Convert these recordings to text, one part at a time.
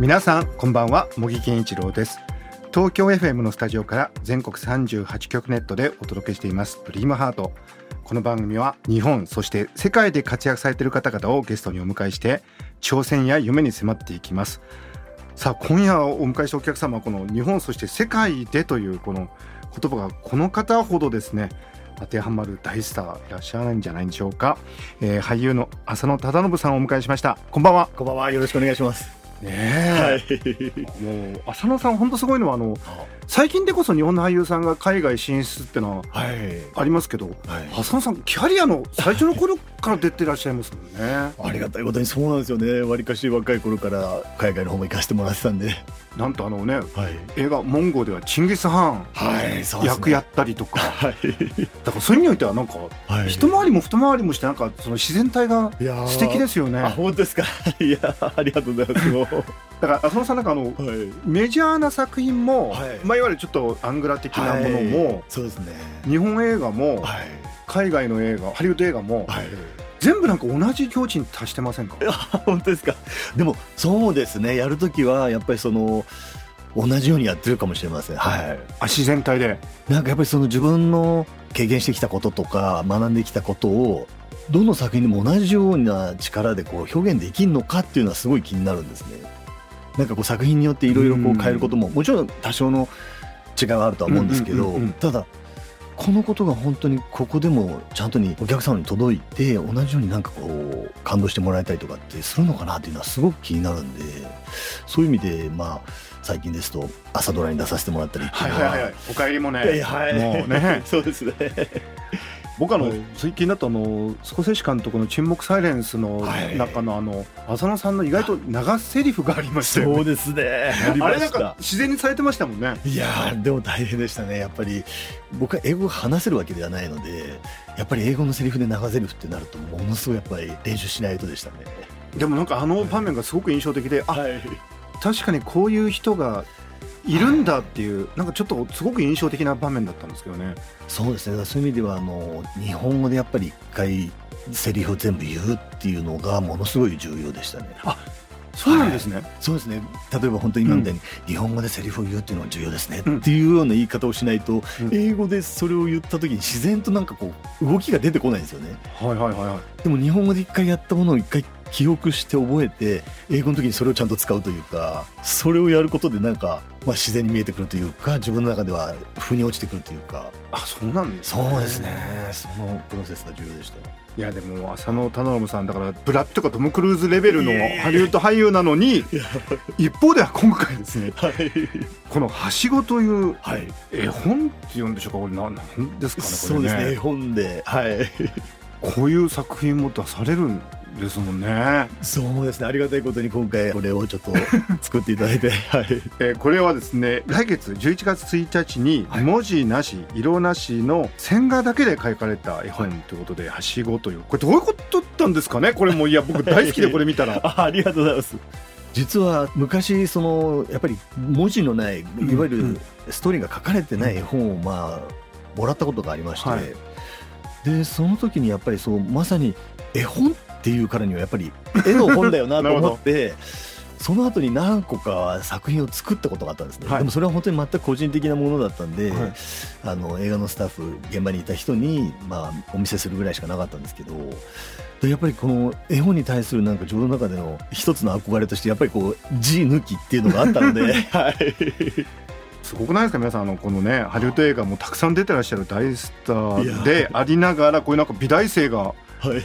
皆さんこんばんは茂木健一郎です。東京 FM のスタジオから全国38局ネットでお届けしていますドリームハート。この番組は日本そして世界で活躍されている方々をゲストにお迎えして挑戦や夢に迫っていきます。さあ今夜お迎えしたお客様はこの日本そして世界でというこの言葉がこの方ほどですね当てはまる大スターいらっしゃらないんじゃないでしょうか、えー俳優の浅野忠信さんをお迎えしました。こんばんは。こんばんは。よろしくお願いします。ねえ、はい。もう浅野さん本当すごいのはあの最近でこそ日本の俳優さんが海外進出ってのははい。ありますけど、はい浅野さんキャリアの最初の頃から出てらっしゃいますもんねありがたいことにそうなんですよね。わりかし若い頃から海外の方も行かせてもらってたんで。なんとあのねはい。映画「モンゴ」ではチンギス・ハン。役やったりとか、はい。だからそういう意味においてはなんかはい。一回りも二回りもしてなんかその自然体が素敵ですよねあ、本当ですか？いやー、ありがとうございます。だから浅野さんなんかあのはい。メジャーな作品も、はいまあ、いわゆるちょっとアングラ的なものはいも、そうですね。日本映画も、はい。海外の映画ハリウッド映画も、はい。全部なんか同じ境地に達してませんか？本当ですか？でもそうですね。やるときはやっぱりその同じようにやってるかもしれません。はい。あ自然体で？なんかやっぱりその自分の経験してきたこととか学んできたことをどの作品でも同じような力でこう表現できるのかっていうのはすごい気になるんですね。なんかこう作品によっていろいろこう変えることももちろん多少の違いはあるとは思うんですけどただこのことが本当にここでもちゃんとにお客様に届いて同じようになんかこう感動してもらえたりとかってするのかなっていうのはすごく気になるんでそういう意味でまあ最近ですと朝ドラに出させてもらったりっていうのは。お帰りもね。いやいやはい。もうね。そうですね。僕あの、はい最近だとあのスコセッシ監督の「沈黙サイレンス」のはい中のあの浅野さんの意外と長セリフがありましたよねそうですね。あれなんか。自然にされてましたもんねいやーでも大変でしたね。やっぱり僕は英語が話せるわけではないので、やっぱり英語のセリフで長セリフってなるとものすごいやっぱり練習しないとでしたね。でもなんかあの場面がすごく印象的であはい。確かにこういう人がいるんだっていうなんかちょっとすごく印象的な場面だったんですけどねそうですね。そういう意味ではあの日本語でやっぱり一回セリフを全部言うっていうのがものすごい重要でしたね。そうなんですね、そうですね。例えば本当に今みたいに、日本語でセリフを言うっていうのが重要ですね、うんっていうような言い方をしないと、うん英語でそれを言った時に自然となんかこう動きが出てこないんですよね。はいはいはいはいでも日本語で一回やったものを一回記憶して覚えて英語の時にそれをちゃんと使うというかそれをやることでなんか、まあ、自然に見えてくるというか自分の中では腑に落ちてくるというか。あそうなんですそのプロセスが重要でした。いやでも浅野忠信さんだからブラッドとかトム・クルーズレベルのハリウッド俳優なのに 一方では今回ですねはい、この「はしご」というはい、絵本っていうんでしょうかこれななんですかねこれそうですね絵本で。はい。こういう作品も出されるんですもんね、そうですね。ありがたいことに今回これをちょっと作っていただいて。はい。えーこれはですね来月11月1日にはい。文字なし、色なしの線画だけで描かれた絵本ということで「はしご」というこれどういうことだったんですかね？これもいや僕 大好きでこれ見たら。あ ありがとうございます。実は昔そのやっぱり文字のないいわゆるん。ストーリーが書かれてない絵本をまあもらったことがありまして、はい。でその時にやっぱりそうまさに絵本っていうからにはやっぱり 絵の本だよなと思ってその後に何個か作品を作ったことがあったんですね、はい。でもそれは本当に全く個人的なものだったんで、はい。あの映画のスタッフ現場にいた人に、まあ、お見せするぐらいしかなかったんですけどでやっぱりこの絵本に対するなんか自分の中での一つの憧れとしてやっぱりこう字抜きっていうのがあったので、はい、すごくないですか皆さんあのこのねハリウッド映画もたくさん出てらっしゃる大スターでありながらこういうなんか美大生がはい、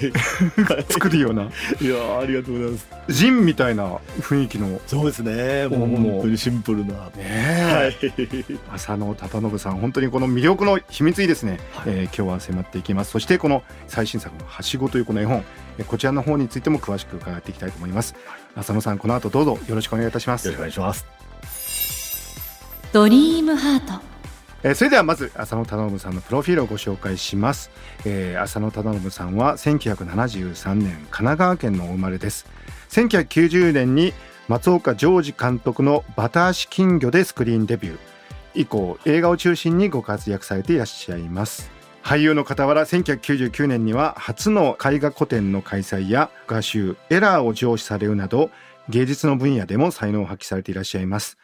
作るような。いやーありがとうございます。ジンみたいな雰囲気の。ねそうですね。もうもう本当にシンプルな。はえ。い浅野忠信さん本当にこの魅力の秘密にですね、はい。えー今日は迫っていきます。そしてこの最新作の「はしご」というこの絵本えーこちらの方についても詳しく伺っていきたいと思います。浅野さんこの後どうぞよろしくお願いいたします。よろしくお願いします。ドリームハートえーそれではまず浅野忠信さんのプロフィールをご紹介します、えー浅野忠信さんは1973年神奈川県のお生まれです。1990年に松岡ジョージ監督のバタ足金魚でスクリーンデビュー。以降映画を中心にご活躍されていらっしゃいます。俳優の傍ら1999年には初の絵画個展の開催や画集エラーを上司されるなど芸術の分野でも才能を発揮されていらっしゃいます。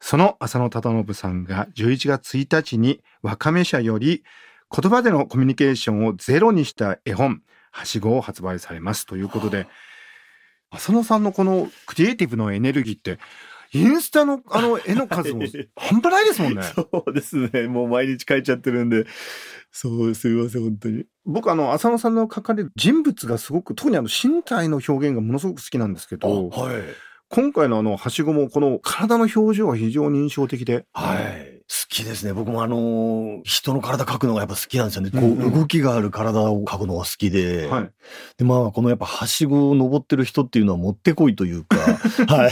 その浅野忠信さんが11月1日にわかめ社より言葉でのコミュニケーションをゼロにした絵本はしごを発売されますということで浅野さんのこのクリエイティブのエネルギーってインスタのあの 絵の数も半端ないですもんね。そうですね。もう毎日書いちゃってるんで。そう、すみません、本当に。僕あの浅野さんの描かれる人物がすごく特にあの身体の表現がものすごく好きなんですけどはい。今回のあのはしごもこの体の表情が非常に印象的ではい。好きですね。僕もあのー人の体描くのがやっぱ好きなんですよね。こう動きがある体を描くのが好きで。はいで、まあ、このやっぱはしごを登ってる人っていうのはもってこいというか。はい。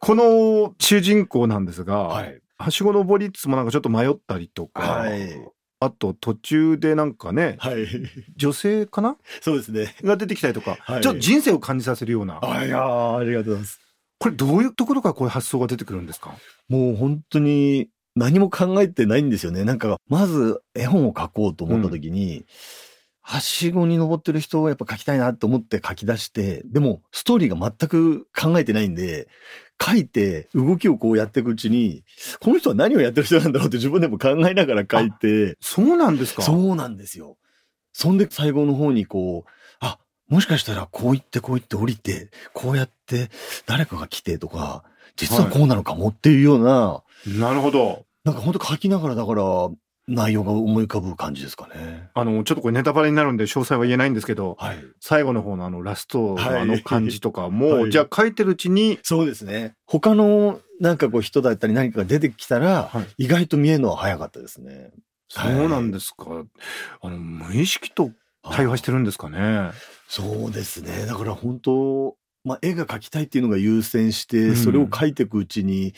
この主人公なんですが、はい。はしご登りつつもなんかちょっと迷ったりとか、はい。あと途中でなんかね、はい。女性かな？そうですね。が出てきたりとか、はいちょっと人生を感じさせるような、あいやーありがとうございます。これどういうところからこういう発想が出てくるんですか？もう本当に何も考えてないんですよね。なんか、まず絵本を描こうと思った時に、はしごに登ってる人をやっぱ描きたいなと思って書き出して、でもストーリーが全く考えてないんで、書いて動きをこうやっていくうちに、この人は何をやってる人なんだろうって自分でも考えながら書いて、そうなんですか？そうなんですよ。そんで最後の方にこう、あ、もしかしたらこう言ってこう言って降りて、こうやって誰かが来てとか、実はこうなのかもっていうような、なるほど。なんか本当書きながらだから内容が思い浮かぶ感じですかね。あの、ちょっとこれネタバレになるんで詳細は言えないんですけど、はい。最後の方のあのラストのはいあの感じとかも、はいじゃあ書いてるうちに、そうですね。他のなんかこう人だったり何かが出てきたら、はい意外と見えるのは早かったですね。そうなんですか。あの、無意識と対話してるんですかね。そうですね。だから本当、まあ、絵が描きたいっていうのが優先して、うんそれを描いていくうちに、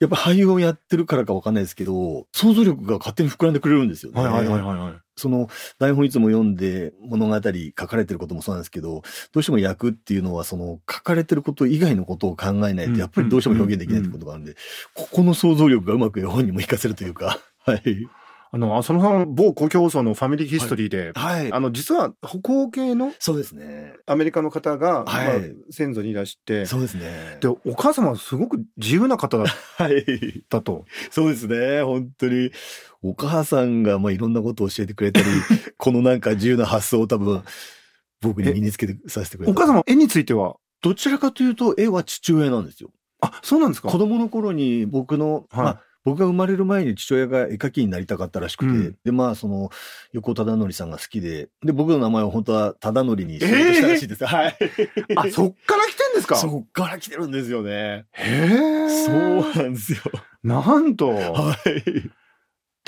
やっぱ俳優をやってるからかわかんないですけど、想像力が勝手に膨らんでくれるんですよね。はいはいはいはいはい。その台本いつも読んで物語書かれてることもそうなんですけど、どうしても役っていうのはその書かれてること以外のことを考えないうんとやっぱりどうしても表現できないってことがあるんで、ここの想像力がうまく絵本にも活かせるというか、はい。あの、浅野さん、某公共放送のファミリーヒストリーで、はいあの、実は北欧系のそうですね。アメリカの方が、はいまあ、先祖にいらして、そうですね。で、お母様はすごく自由な方だっはい。たと。そうですね。本当に。お母さんがまあいろんなことを教えてくれたり、このなんか自由な発想を多分僕に身につけてさせてくれた。お母様、絵については、どちらかというと絵は父親なんですよ。あ、そうなんですか子供の頃に僕の、はいまあ、僕が生まれる前に父親が絵描きになりたかったらしくて、うんで、まあ、その、横尾忠則さんが好きで、で、僕の名前は本当は忠則にしようとしたらしいです。はい。あ、そっから来てんですか？そっから来てるんですよね。へえ。そうなんですよ。なんと、はい。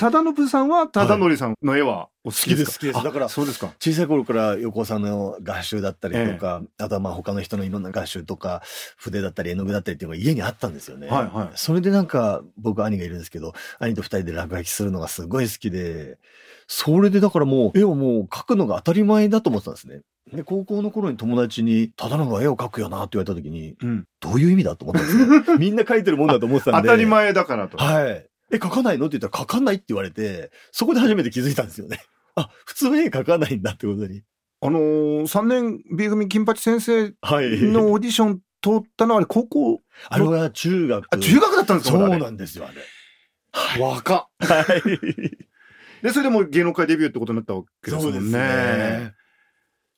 忠信さんは忠則さんの絵はお好きですか、好きです好きですあだからそうですか。小さい頃から横尾さんの画集だったりとか、あとはまあ他の人のいろんな画集とか、筆だったり絵の具だったりっていうのが家にあったんですよね。はいはいそれでなんか、僕兄がいるんですけど、兄と二人で落書きするのがすごい好きで、それでだからもう絵をもう描くのが当たり前だと思ってたんですね。で、高校の頃に友達に、ただのが絵を描くよなって言われた時に、うん。どういう意味だと思ったんですね。みんな描いてるもんだと思ってたんで。当たり前だからと。はい。え、描かないの？って言ったら描かないって言われて、そこで初めて気づいたんですよね。あ、普通絵描かないんだってことに。あのー、3年 B 組金八先生はい。のオーディション通ったのはあれ高校、あれは中学。あ、中学だったんですか？そうなんですよ、あれ。若っ。はい。で、それでもう芸能界デビューってことになったわけですもんね。はい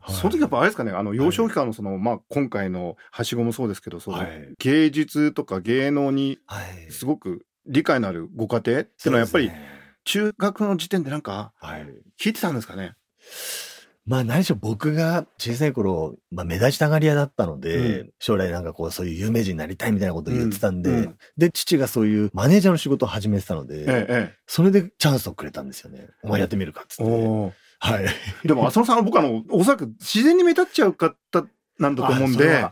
その時やっぱあれですかね、あの、幼少期からのその、まあ、今回のはしごもそうですけど、その、はい芸術とか芸能にはい。すごく理解のあるご家庭？っていうのはやっぱり中学の時点でなんかはい。聞いてたんですかね？まあ何しろ僕が小さい頃、まあ目立ちたがり屋だったので、う将来なんかこうそういう有名人になりたいみたいなことを言ってたんで、うんうんで、父がそういうマネージャーの仕事を始めてたので、ええ、それでチャンスをくれたんですよね。お前やってみるかっつって。はい。でも浅野さんは僕あの、おそらく自然に目立っちゃう方なんだと思うんで、は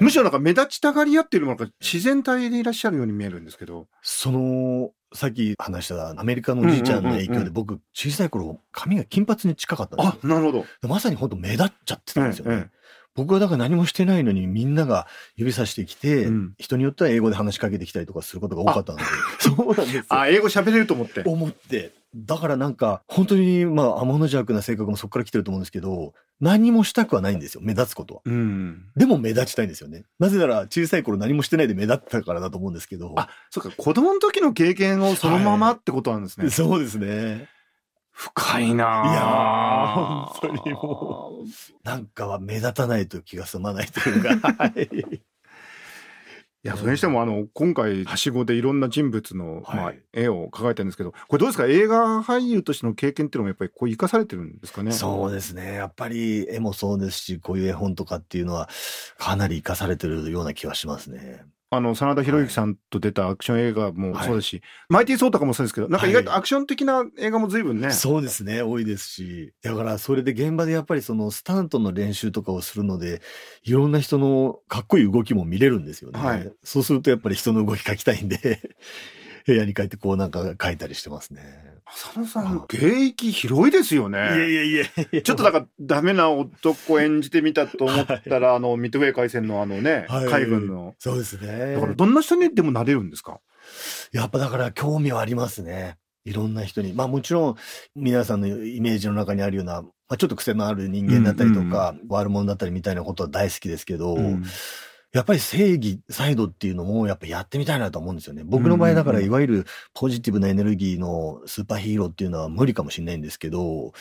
い、むしろなんか目立ちたがり屋っていうのもなんか自然体でいらっしゃるように見えるんですけど。その、さっき話したアメリカのおじいちゃんの影響で僕小さい頃髪が金髪に近かったんですよあ、なるほど。まさに本当目立っちゃってたんですよね。ええ僕はだから何もしてないのにみんなが指さしてきて、うん人によっては英語で話しかけてきたりとかすることが多かったので。そうなんですよ。あ、英語喋れると思って。思って。だからなんか、本当にまあ、天の弱な性格もそこから来てると思うんですけど、何もしたくはないんですよ。目立つことは。うん。でも目立ちたいんですよね。なぜなら小さい頃何もしてないで目立ったからだと思うんですけど。あ、そうか、子供の時の経験をそのままってことなんですね。そうですね。深いなぁいやー本当にもなんかは目立たないと気が済まないというか。はいいや、それにしても、あの、今回、はしごでいろんな人物の、はいまあ、絵を描かれてるんですけど、これどうですか？映画俳優としての経験っていうのもやっぱりこう生かされてるんですかね？そうですね。やっぱり絵もそうですし、こういう絵本とかっていうのはかなり活かされてるような気はしますね。あの、真田広之さんと出たアクション映画もそうですし、マイティー・ソーとかもそうですけど、なんか意外とアクション的な映画も随分ね。そうですね。多いですし。だからそれで現場でやっぱりそのスタントの練習とかをするので、いろんな人のかっこいい動きも見れるんですよね。はいそうするとやっぱり人の動き描きたいんで、部屋に帰ってこうなんか描いたりしてますね。浅野さん、芸域広いですよね。いやいやいやちょっとだからダメな男演じてみたと思ったら、あの、ミッドウェー海戦のあのね、はい海軍の。そうですね。だからどんな人にでもなれるんですか？やっぱだから興味はありますね。いろんな人に。まあもちろん皆さんのイメージの中にあるような、まあ、ちょっと癖のある人間だったりとか、悪者だったりみたいなことは大好きですけど、うんやっぱり正義サイドっていうのもやっぱやってみたいなと思うんですよね。僕の場合だからいわゆるポジティブなエネルギーのスーパーヒーローっていうのは無理かもしれないんですけど、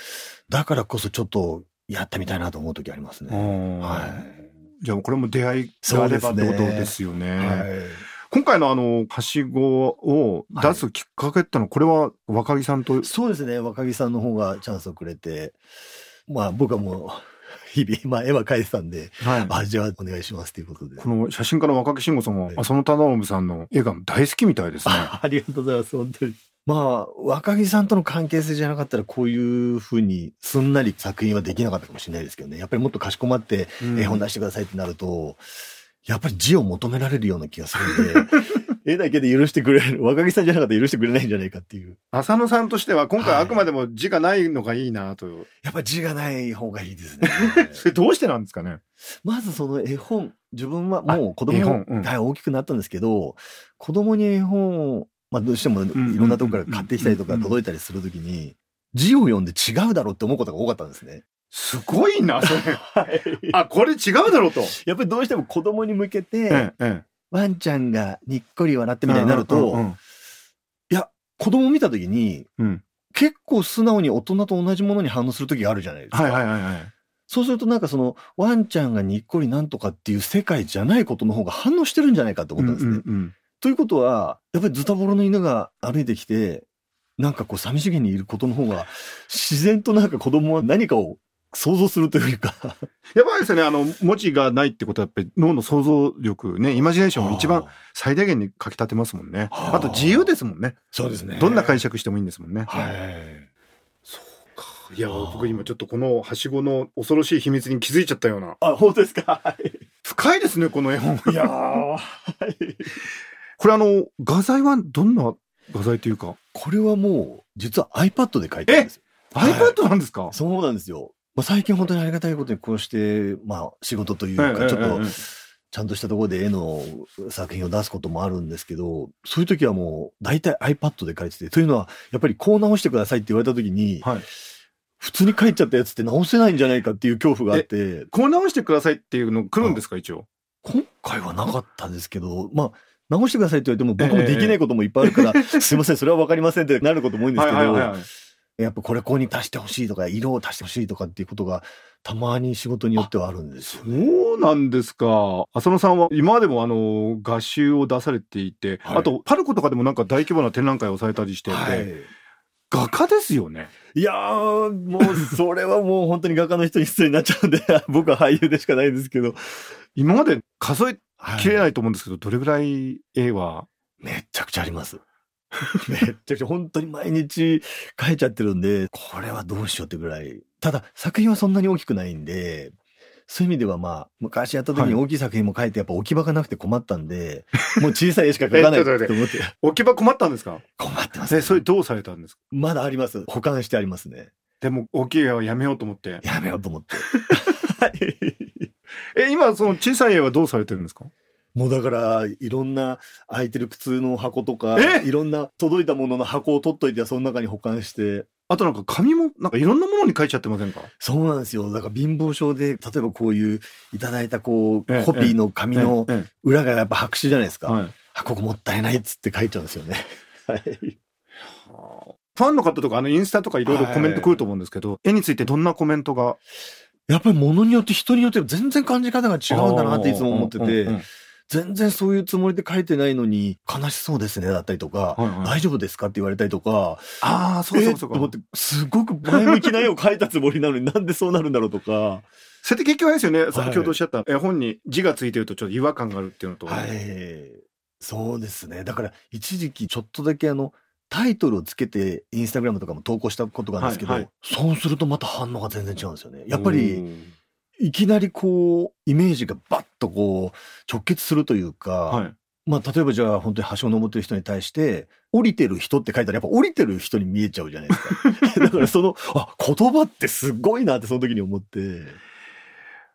だからこそちょっとやってみたいなと思う時ありますね。は。はいじゃあこれも出会いがあればってことですよね。はい。今回のあの、はしごを出すきっかけってのは、これは若木さんと、そうですね。若木さんの方がチャンスをくれて、まあ僕はもう日々、まあ絵は描いてたんで、はいあ、じゃあお願いしますということで。この写真家の若木慎吾さんははい、浅野忠信さんの絵が大好きみたいですね。あ ありがとうございます、本当に。まあ、若木さんとの関係性じゃなかったら、こういうふうにすんなり作品はできなかったかもしれないですけどね。やっぱりもっとかしこまってうん絵本出してくださいってなると、やっぱり字を求められるような気がするんで、絵だけで許してくれる、若木さんじゃなかったら許してくれないんじゃないかっていう。浅野さんとしては、今回はいあくまでも字がないのがいいなと。やっぱり字がない方がいいですね。それどうしてなんですかね？まずその絵本、自分はもう子供絵本う大きくなったんですけど、子供に絵本を、まあどうしてもいろんなとこから買ってきたりとか届いたりするときに、字を読んで違うだろうって思うことが多かったんですね。すごいな、それ。あ、これ違うだろうと。やっぱりどうしても子供に向けて、ええ、えワンちゃんがにっこり笑ってえ。みたいになると、うんうんいや、子供見たときに、うん結構素直に大人と同じものに反応するときがあるじゃないですか。はいはいはいはい。そうするとなんかその、ワンちゃんがにっこりなんとかっていう世界じゃないことの方が反応してるんじゃないかって思ったんですね。うんうんうんということは、やっぱりズタボロの犬が歩いてきて、なんかこう寂しげにいることの方が、自然となんか子供は何かを想像するというか、やっぱりですね、あの、文字がないってことは、やっぱり脳の想像力、ね、イマジネーションを一番最大限に書き立てますもんね。はああと自由ですもんね。そうですねどんな解釈してもいいんですもんね。はい。いや、はあ僕今ちょっとこのはしごの恐ろしい秘密に気づいちゃったような。あ、本当ですか？深いですね、この絵本。いやー、はいこれあの、画材はどんな画材というか、これはもう、実は iPad で書いてるんですよ。はい iPad なんですか？そうなんですよ。まあ、最近本当にありがたいことにこうして、まあ仕事というか、ちょっとちゃんとしたところで絵の作品を出すこともあるんですけど、そういう時はもう大体 iPad で描いてて、というのはやっぱりこう直してくださいって言われた時に、はい。普通に描いちゃったやつって直せないんじゃないかっていう恐怖があって、こう直してくださいっていうの来るんですか、一応？今回はなかったんですけど、まあ、直してくださいって言われても僕もできないこともいっぱいあるから、すいません、それはわかりませんってなることも多いんですけど、い。やっぱこれここに足してほしいとか、色を足してほしいとかっていうことがたまに仕事によってはあるんですよ。そうなんですか。浅野さんは今までもあの、画集を出されていて、はいあと、パルコとかでもなんか大規模な展覧会をされたりしてて、はい。画家ですよね。いやー、もう、それはもう本当に画家の人に失礼になっちゃうんで、僕は俳優でしかないんですけど。今まで数えきれい。ないと思うんですけど、どれぐらい絵は？めっちゃくちゃあります。めっちゃくちゃ、本当に毎日描いちゃってるんで、これはどうしようってぐらい。ただ、作品はそんなに大きくないんで、そういう意味ではまあ、昔やった時に大きい作品も書いてやっぱ置き場がなくて困ったんで、もう小さい絵しか描かない と思って。置き場困ったんですか？困ってます、え、それどうされたんですか？まだあります。保管してありますね。でも、大きい絵はやめようと思って。やめようと思って。は いえ、今、その小さい絵はどうされてるんですか？もうだから、いろんな空いてる靴の箱とか、え？いろんな届いたものの箱を取っといて、その中に保管して、あとなんか紙も、なんかいろんなものに書いちゃってませんか？そうなんですよ。だから貧乏症で、例えばこういういただいたこう、ええコピーの紙のええ裏がやっぱ白紙じゃないですか。はい。あ、ここもったいないっつって書いちゃうんですよね。はい。ファンの方とか、あの、インスタとかいろいろコメント来ると思うんですけど、絵についてどんなコメントが？やっぱり物によって人によって全然感じ方が違うんだなっていつも思ってて、うんうんうん全然そういうつもりで書いてないのに、悲しそうですね、だったりとか、はいはい大丈夫ですかって言われたりとか、ああ、そうそうそうと思って、すごく前向きな絵を描いたつもりなのになんでそうなるんだろうとか、それって結局あれですよね、い先ほどおっしゃった絵本に字がついてるとちょっと違和感があるっていうのと。はい。そうですね。だから、一時期ちょっとだけあの、タイトルをつけてインスタグラムとかも投稿したことがあるんですけど、はいはいそうするとまた反応が全然違うんですよね。やっぱり、いきなりこう、イメージがバッとこう、直結するというか、はい。まあ、例えばじゃあ本当に橋を登ってる人に対して、降りてる人って書いたらやっぱ降りてる人に見えちゃうじゃないですか。だからその、あ、言葉ってすごいなってその時に思って。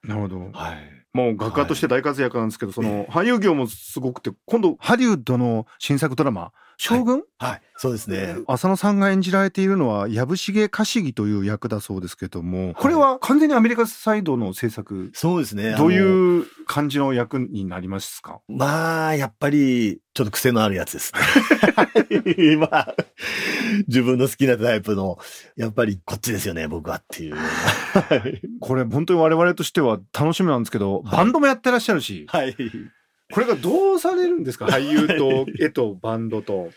なるほど。はい。もう画家として大活躍なんですけど、その俳優業もすごくて、今度ハリウッドの新作ドラマ、将軍、はい。そうですね。浅野さんが演じられているのは、藪重かしぎという役だそうですけども、これは？完全にアメリカサイドの制作、そうですね。どういう感じの役になりますか？まあ、やっぱり、ちょっと癖のあるやつですね。まあ、自分の好きなタイプの、やっぱりこっちですよね、僕はっていう。は いこれ本当に我々としては楽しみなんですけど、はいバンドもやってらっしゃるし、はい。これがどうされるんですか？俳優と絵とバンドと。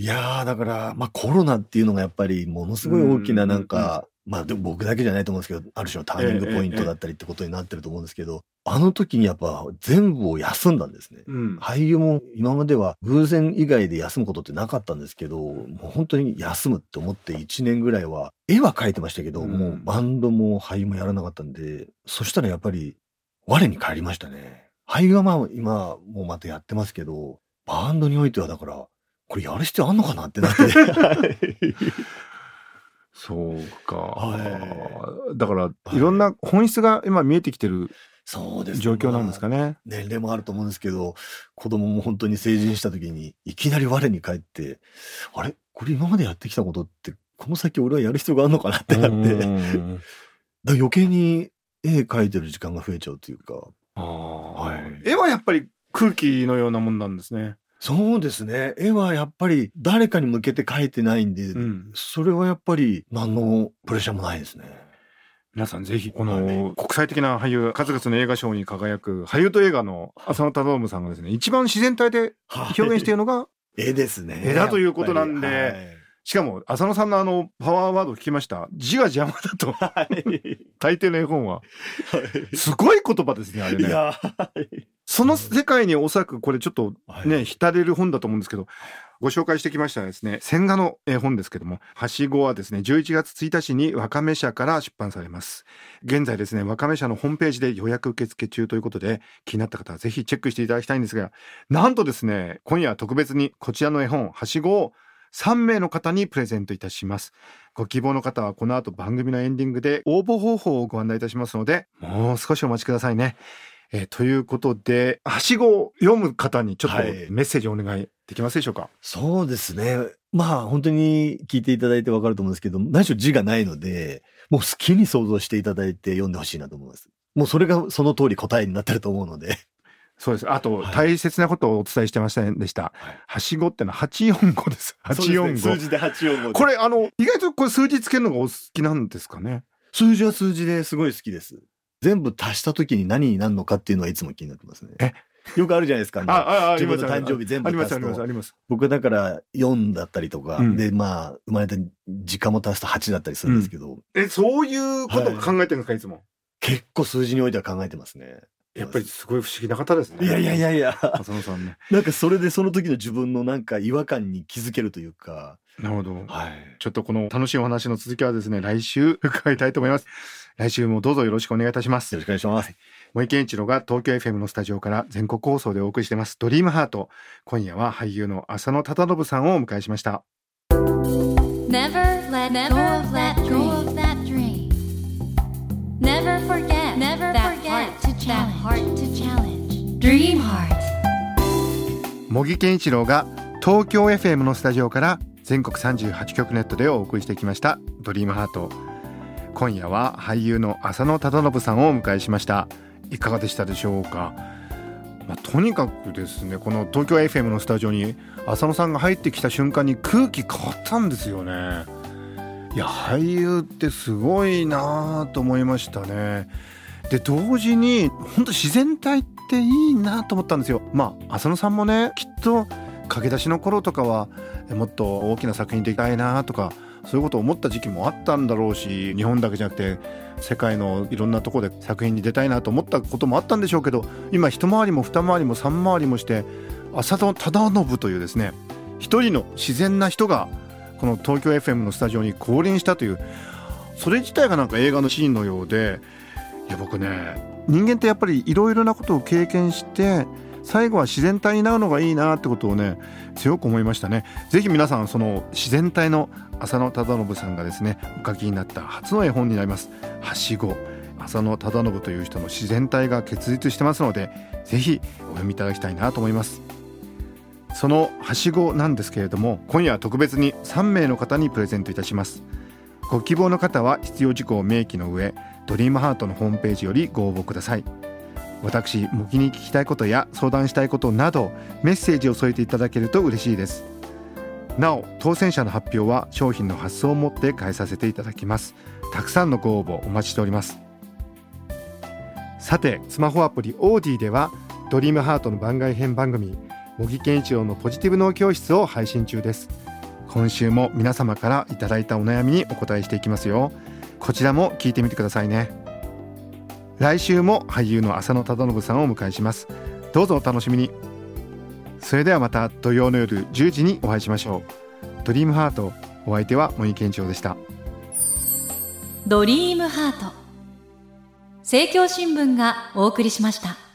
いやー、だから、まあコロナっていうのがやっぱりものすごい大きななんか、まあでも僕だけじゃないと思うんですけど、ある種のターニングポイントだったりってことになってると思うんですけど、あの時にやっぱ全部を休んだんですね。うん俳優も今までは偶然以外で休むことってなかったんですけど、もう本当に休むって思って1年ぐらいは、絵は描いてましたけど、うんもうバンドも俳優もやらなかったんで、そしたらやっぱり我に返りましたね。俳優はまあ今もうまたやってますけど、バンドにおいてはだから、これやる必要あんのかなってなって。そうか。はだから、いいろんな本質が今見えてきてるそうですね状況なんですかね。年齢もあると思うんですけど、子供も本当に成人した時に、いきなり我に返って、あれ？これ今までやってきたことって、この先俺はやる必要があるのかなってなって、余計に絵描いてる時間が増えちゃうというか。はい絵はやっぱり空気のようなもんなんですね。そうですね。絵はやっぱり誰かに向けて描いてないんで、うんそれはやっぱり何のプレッシャーもないですね。皆さんぜひこはの国際的な俳優数々の映画賞に輝くハリウッド映画の浅野忠信さんがですね一番自然体で表現しているのが 絵ですね。絵だということなんでしかも浅野さんのあのパワーワード聞きました。字が邪魔だと。はい。大抵の絵本は。はい。すごい言葉ですねあれね。いや、はい。その世界におそらくこれちょっとはい。ね浸れる本だと思うんですけどご紹介してきましたですね千賀の絵本ですけどもはしごはですね11月1日にわかめ社から出版されます。現在ですねわかめ社のホームページで予約受付中ということで気になった方はぜひチェックしていただきたいんですがなんとですね今夜は特別にこちらの絵本はしごを3名の方にプレゼントいたしますご希望の方はこの後番組のエンディングで応募方法をご案内いたしますのでもう少しお待ちくださいねえーということで、はしごを読む方にちょっとはいメッセージをお願いできますでしょうか？そうですね。まあ本当に聞いていただいてわかると思うんですけど、何しろ字がないので、もう好きに想像していただいて読んでほしいなと思います。もうそれがその通り答えになってると思うので。そうです。あと、はい大切なことをお伝えしてませんでした。はしごってのは845です。845。数字で845これ、あの、意外とこれ数字つけるのがお好きなんですかね？数字は数字ですごい好きです。全部足した時に何になるのかっていうのはいつも気になってますね。え？よくあるじゃないですか。あ、あ、あ自分の誕生日全部あります、あります、足すとあ。ります。僕だから4だったりとか、うんで、まあ、生まれた時間も足すと8だったりするんですけど、え、そういうことを考えてるんですか、いつも？結構数字においては考えてますね。やっぱりすごい不思議な方ですね。いやいやいやいや。浅野さんね。なんかそれでその時の自分のなんか違和感に気づけるというか、なるほど。はい。ちょっとこの楽しいお話の続きはですね、来週 伺いたいと思います。来週もどうぞよろしくお願いいたします。よろしくお願いします。森健一郎が東京 FM のスタジオから全国放送でお送りしていますドリームハート今夜は俳優の浅野忠信さんをお迎えしました Never let go of that dream. Heart to challenge. Dream Heart. 茂木健一郎が東京 FM のスタジオから全国38局ネットでお送りしてきました。ドリームハート。今夜は俳優の浅野忠信さんをお迎えしました。いかがでしたでしょうか、まあ、とにかくですねこの東京 FM のスタジオに浅野さんが入ってきた瞬間に空気変わったんですよね。いや俳優ってすごいなと思いましたねで同時に本当自然体っていいなと思ったんですよ。まあ浅野さんもねきっと駆け出しの頃とかはもっと大きな作品でいたいなとかそういうことを思った時期もあったんだろうし日本だけじゃなくて世界のいろんなところで作品に出たいなと思ったこともあったんでしょうけど今一回りも二回りも三回りもして浅田忠信というですね一人の自然な人がこの東京 FM のスタジオに降臨したというそれ自体がなんか映画のシーンのようでいや僕ね。人間ってやっぱりいろいろなことを経験して最後は自然体になるのがいいなってことをね強く思いましたね。ぜひ皆さんその自然体の浅野忠信さんがですねお書きになった初の絵本になります。はしご。浅野忠信という人の自然体が結実してますのでぜひお読みいただきたいなと思います。そのはしごなんですけれども今夜は特別に3名の方にプレゼントいたします。ご希望の方は必要事項を明記の上ドリームハートのホームページよりご応募ください。私模擬に聞きたいことや相談したいことなどメッセージを添えていただけると嬉しいです。なお当選者の発表は商品の発送をもって返させていただきます。たくさんのご応募お待ちしております。さてスマホアプリオーディではドリームハートの番外編番組茂木健一郎のポジティブ脳教室を配信中です。今週も皆様からいただいたお悩みにお答えしていきますよ。こちらも聞いてみてくださいね。来週も俳優の浅野忠信さんをお迎えします。どうぞお楽しみに。それではまた土曜の夜10時にお会いしましょう。ドリームハートお相手は森健一郎でした。ドリームハート。政教新聞がお送りしました。